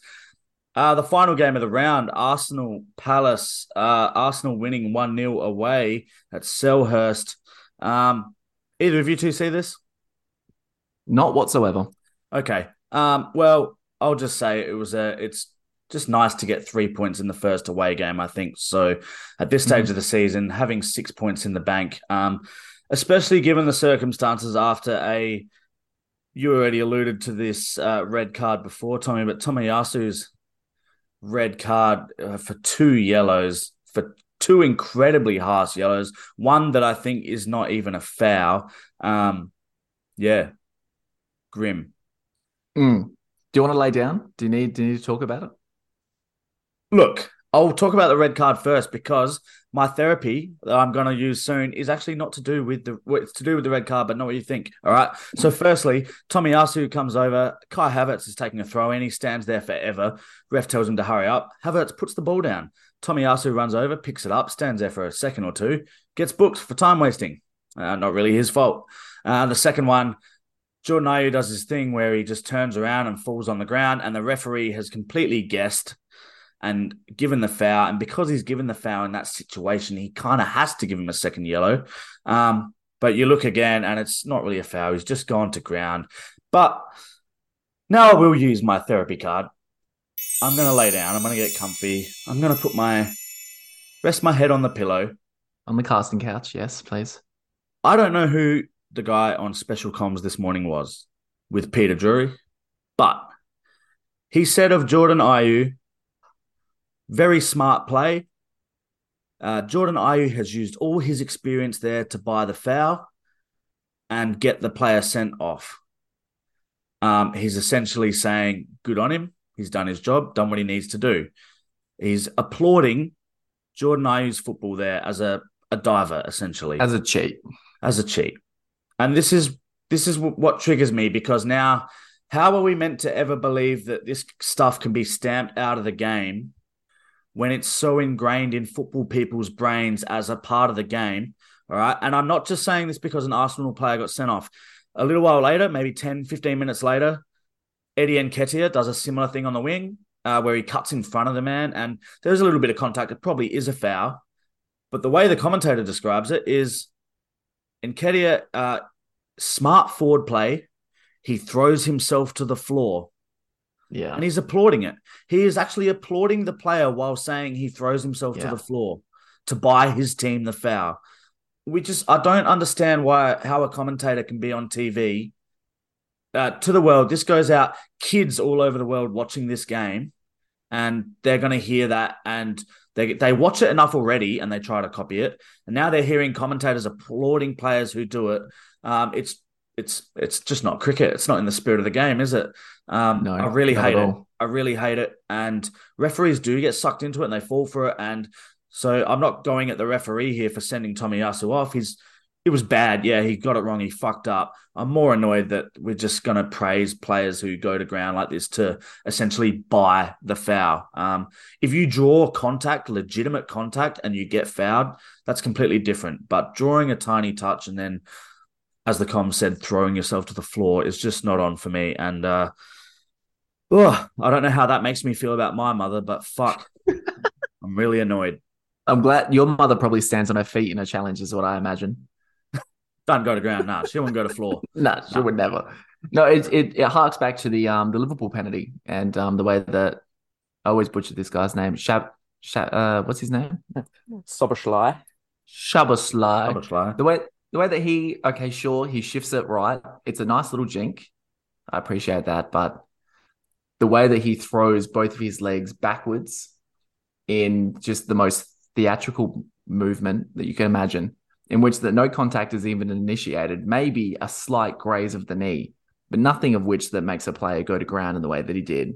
Uh, the final game of the round, Arsenal Palace. Uh, Arsenal winning 1 0 away at Selhurst. Um, either of you two see this? Not whatsoever. Okay. Um, well, I'll just say it was a. It's just nice to get three points in the first away game. I think so. At this stage of the season, having six points in the bank, um, especially given the circumstances after a. You already alluded to this uh, red card before, Tommy, but Tomiyasu's red card uh, for two yellows for two incredibly harsh yellows. One that I think is not even a foul. Um, yeah, grim. Mm. Do you want to lay down? Do you need do you need to talk about it? Look, I'll talk about the red card first because my therapy that I'm going to use soon is actually not to do with the it's to do with the red card, but not what you think. All right. So, firstly, Tomiyasu comes over. Kai Havertz is taking a throw in. He stands there forever. Ref tells him to hurry up. Havertz puts the ball down. Tomiyasu runs over, picks it up, stands there for a second or two, gets booked for time wasting. Uh, not really his fault. Uh, the second one, Jordan Ayew does his thing where he just turns around and falls on the ground, and the referee has completely guessed and given the foul. And because he's given the foul in that situation, he kind of has to give him a second yellow. Um, but you look again, and it's not really a foul. He's just gone to ground. But now I will use my therapy card. I'm going to lay down. I'm going to get comfy. I'm going to put my rest my head on the pillow. On the casting couch, yes, please. I don't know who the guy on special comms this morning was with Peter Drury, but he said of Jordan Ayew, very smart play. Uh, Jordan Ayew has used all his experience there to buy the foul and get the player sent off. Um, he's essentially saying, good on him. He's done his job, done what he needs to do. He's applauding Jordan Ayew's football there as a, a diver, essentially As a cheat. as a cheat. And this is this is what triggers me because now how are we meant to ever believe that this stuff can be stamped out of the game when it's so ingrained in football people's brains as a part of the game? All right. And I'm not just saying this because an Arsenal player got sent off. A little while later, maybe 10, 15 minutes later, Eddie Nketiah does a similar thing on the wing uh, where he cuts in front of the man. And there's a little bit of contact. It probably is a foul. But the way the commentator describes it is Nketiah, uh, smart forward play. He throws himself to the floor Yeah. and he's applauding it. He is actually applauding the player while saying he throws himself to the floor to buy his team the foul. We just, I don't understand why, how a commentator can be on TV uh, to the world. This goes out, kids all over the world watching this game, and they're going to hear that and they they watch it enough already and they try to copy it. And now they're hearing commentators applauding players who do it. Um, it's it's it's just not cricket. It's not in the spirit of the game, is it? Um, No, I really hate it. I really hate it. And referees do get sucked into it and they fall for it. And so I'm not going at the referee here for sending Tomiyasu off. He's it was bad. Yeah, he got it wrong. He fucked up. I'm more annoyed that we're just going to praise players who go to ground like this to essentially buy the foul. Um, if you draw contact, legitimate contact, and you get fouled, that's completely different. But drawing a tiny touch and then, as the com said, throwing yourself to the floor is just not on for me. And uh, oh, I don't know how that makes me feel about my mother, but fuck, I'm really annoyed. I'm glad your mother probably stands on her feet in a challenge, is what I imagine. Don't go to ground. Nah, she wouldn't go to floor. No, she No. would never. No, it, it it harks back to the um the Liverpool penalty and um the way that I always butcher this guy's name. Shab, Shab uh, what's his name? Soberschlei. Shabasly. Rubbish. The way the way that he okay, sure, he shifts it right. It's a nice little jink. I appreciate that, but the way that he throws both of his legs backwards in just the most theatrical movement that you can imagine, in which that no contact is even initiated, maybe a slight graze of the knee, but nothing of which that makes a player go to ground in the way that he did.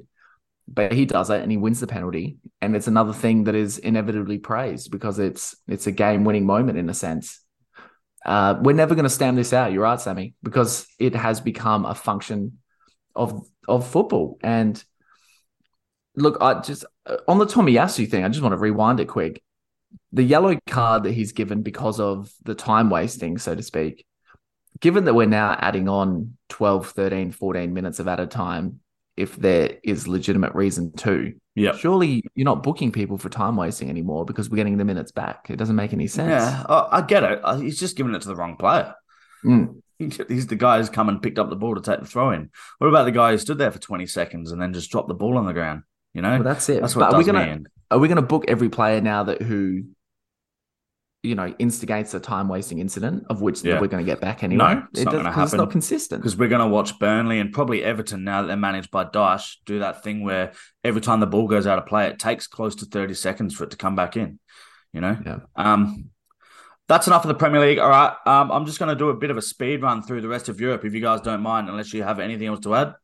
But he does it and he wins the penalty. And it's another thing that is inevitably praised because it's it's a game winning moment in a sense. Uh, we're never going to stand this out. You're right, Sammy, because it has become a function of of football. And look, I just uh, on the Tomiyasu thing, I just want to rewind it quick. The yellow card that he's given because of the time wasting, so to speak, given that we're now adding on 12, 13, 14 minutes of added time, if there is legitimate reason to, Yeah. surely you're not booking people for time wasting anymore because we're getting the minutes back. It doesn't make any sense. Yeah, I, I get it. Uh, He's just giving it to the wrong player. Mm. He's the guy who's come and picked up the ball to take the throw in. What about the guy who stood there for 20 seconds and then just dropped the ball on the ground? You know, Well, that's it. that's But what are we gonna are we going to book every player now that who, you know, instigates a time wasting incident of which Yeah. we're going to get back anyway? No, it's it not does- gonna 'cause It's happen. not consistent. Because we're going to watch Burnley and probably Everton now that they're managed by Dyche do that thing where every time the ball goes out of play, it takes close to 30 seconds for it to come back in. You know? Yeah. Um, that's enough of the Premier League. All right. Um, I'm just going to do a bit of a speed run through the rest of Europe if you guys don't mind, unless you have anything else to add.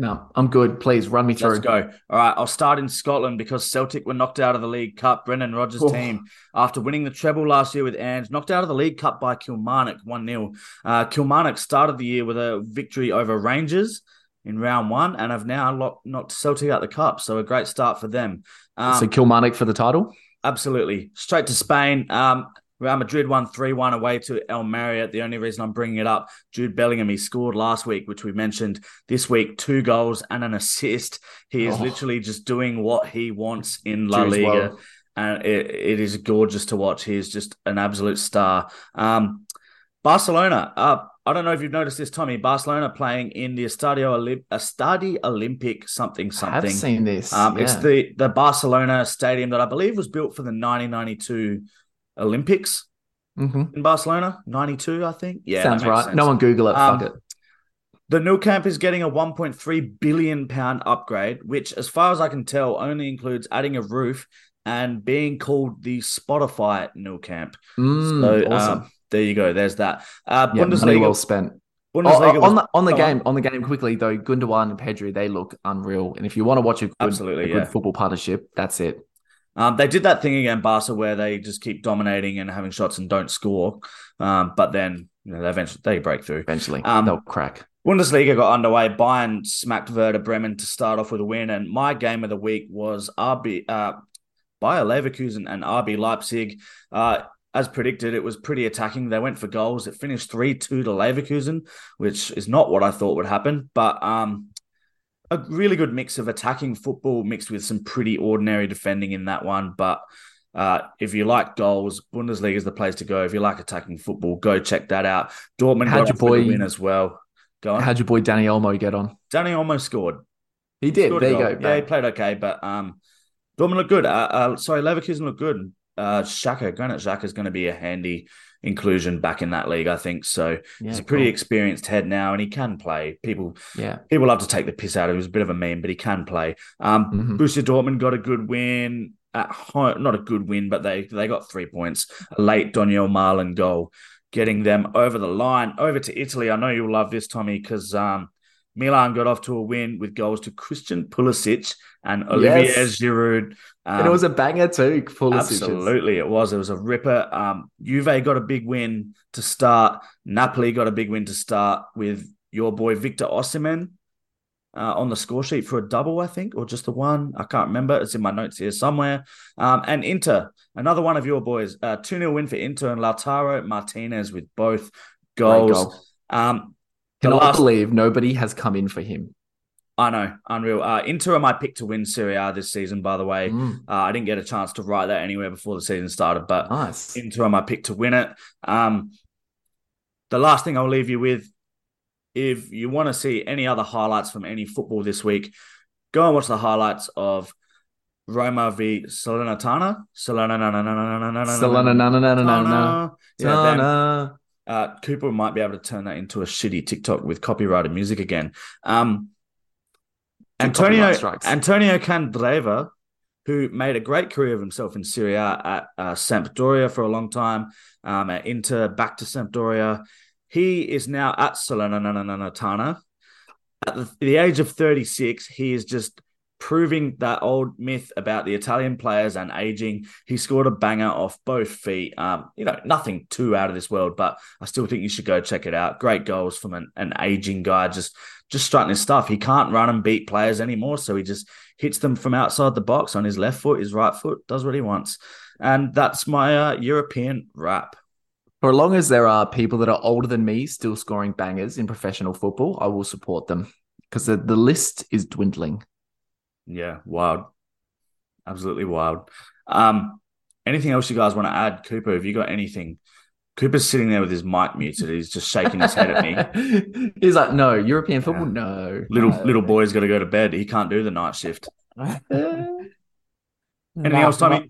No, I'm good. Please run me through. Let's go. All right, I'll start in Scotland because Celtic were knocked out of the League Cup. Brendan Rodgers' Oh. team, after winning the treble last year with Ange, knocked out of the League Cup by Kilmarnock 1 0. Uh, Kilmarnock started the year with a victory over Rangers in round one and have now locked, knocked Celtic out of the Cup. So a great start for them. Um, so Kilmarnock for the title. Absolutely. Straight to Spain. Um, Real Madrid won 3 1 away to Almería. The only reason I'm bringing it up, Jude Bellingham, he scored last week, which we mentioned. This week, two goals and an assist. He is Oh. literally just doing what he wants in La Jude's Liga. well. And it, it is gorgeous to watch. He is just an absolute star. Um, Barcelona. Uh, I don't know if you've noticed this, Tommy. Barcelona playing in the Estadio Estadi Olympic something something. I something. have seen this. Um, It's the the Barcelona stadium that I believe was built for the 1992 Olympics Mhm. in Barcelona. 92, I think. Yeah, Sounds right. sense. No one Google it. Um, Fuck it. The new camp is getting a 1.3 billion pound upgrade, which, as far as I can tell, only includes adding a roof and being called the Spotify new camp. Mm, so awesome. um, there you go. There's that. Uh, yeah, money Bundesliga. well spent. Oh, Bundesliga oh, was- on the on the game on the game quickly though, Gundogan and Pedri they look unreal. And if you want to watch a good, Absolutely, a good yeah. football partnership, that's it. Um, they did that thing again, Barca, where they just keep dominating and having shots and don't score. Um, but then you know, they eventually they break through. Eventually, Um, they'll crack. Bundesliga got underway. Bayern smacked Werder Bremen to start off with a win, and my game of the week was RB uh, Bayer Leverkusen and RB Leipzig. Uh, as predicted, it was pretty attacking. They went for goals. It finished three two to Leverkusen, which is not what I thought would happen, but um, a really good mix of attacking football mixed with some pretty ordinary defending in that one. But uh, if you like goals, Bundesliga is the place to go. If you like attacking football, go check that out. Dortmund How'd your off with a boy- win as well. Go on. How'd your boy Dani Olmo get on? Danny almost scored. He did. Scored there you go. Yeah, he played okay, but um, Dortmund looked good. Uh, uh, sorry, Leverkusen looked good. uh, Xhaka, Granit Xhaka is going to be a handy inclusion back in that league, I think. So Yeah, he's a pretty cool. experienced head now, and he can play. People Yeah. people love to take the piss out of him. He's a bit of a meme, but he can play. Um, Mhm. Borussia Dortmund got a good win at home. Not a good win, but they they got three points. A late Donyell Malen goal, getting them over the line, over to Italy. I know you'll love this, Tommy, because um, Milan got off to a win with goals to Christian Pulisic and Olivier Yes. Giroud. Um, and it was a banger too. Pulisic's. Absolutely, it was. It was a ripper. Um, Juve got a big win to start. Napoli got a big win to start with your boy Victor Osimhen uh, on the score sheet for a double, I think, or just the one. I can't remember. It's in my notes here somewhere. Um, and Inter, another one of your boys, uh, 2 0 win for Inter and Lautaro Martinez with both goals. goal. Um, Cannot last- believe nobody has come in for him. I know, unreal. Uh, Inter are my pick to win Serie A this season, by the way. Mm, Uh, I didn't get a chance to write that anywhere before the season started, but nice. Inter are my pick to win it. Um, the last thing I'll leave you with, if you want to see any other highlights from any football this week, go and watch the highlights of Roma v Salernitana. Salernitana. Salana, Uh, Cooper might be able to turn that into a shitty TikTok with copyrighted music again. Um, Antonio. Antonio Candreva, who made a great career of himself in Serie A at uh, Sampdoria for a long time, um, at Inter, back to Sampdoria. He is now at Salernitana. At the, the age of 36, he is just proving that old myth about the Italian players and aging. He scored a banger off both feet. Um, you know, nothing too out of this world, but I still think you should go check it out. Great goals from an, an aging guy, just just strutting his stuff. He can't run and beat players anymore, so he just hits them from outside the box on his left foot, his right foot, does what he wants. And that's my uh, European wrap. For as long as there are people that are older than me still scoring bangers in professional football, I will support them because the, the list is dwindling. Yeah, wild. Absolutely wild. Um, anything else you guys want to add, Cooper? Have you got anything? Cooper's sitting there with his mic muted. He's just shaking his head at me. He's like, no, European football, no. Little no. little boy's got to go to bed. He can't do the night shift. Anything else, Tommy?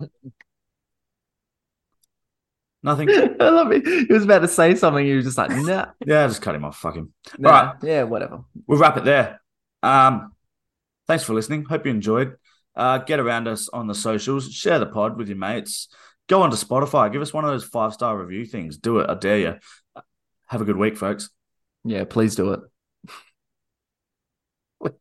Nothing. I love it. He was about to say something. He was just like, nah, Yeah, just cut him off. Fuck him. nah. Right. yeah, whatever. We'll wrap it there. Um, thanks for listening. Hope you enjoyed. Uh, get around us on the socials. Share the pod with your mates. Go onto Spotify. Give us one of those five star review things. Do it. I dare you. Have a good week, folks. Yeah, please do it.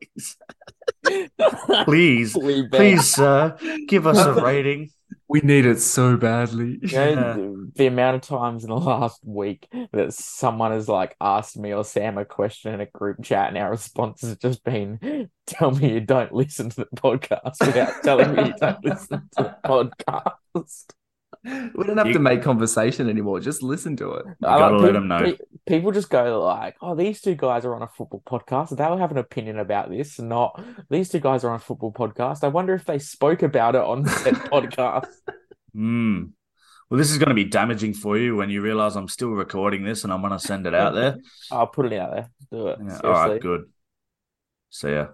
Please, please, please, sir, give us a rating. We need it so badly. You know, the amount of times in the last week that someone has like asked me or Sam a question in a group chat, and our response has just been, "Tell me you don't listen to the podcast," without telling me you don't listen to the podcast. We don't have You- to make conversation anymore. Just listen to it. You I gotta like let pe- them know. people just go like, "Oh, these two guys are on a football podcast. They'll have an opinion about this." Not these two guys are on a football podcast. I wonder if they spoke about it on said podcast. Hmm. Well, this is going to be damaging for you when you realize I'm still recording this and I'm going to send it out there. I'll put it out there. Do it. Yeah, all Seriously. right, good. See ya.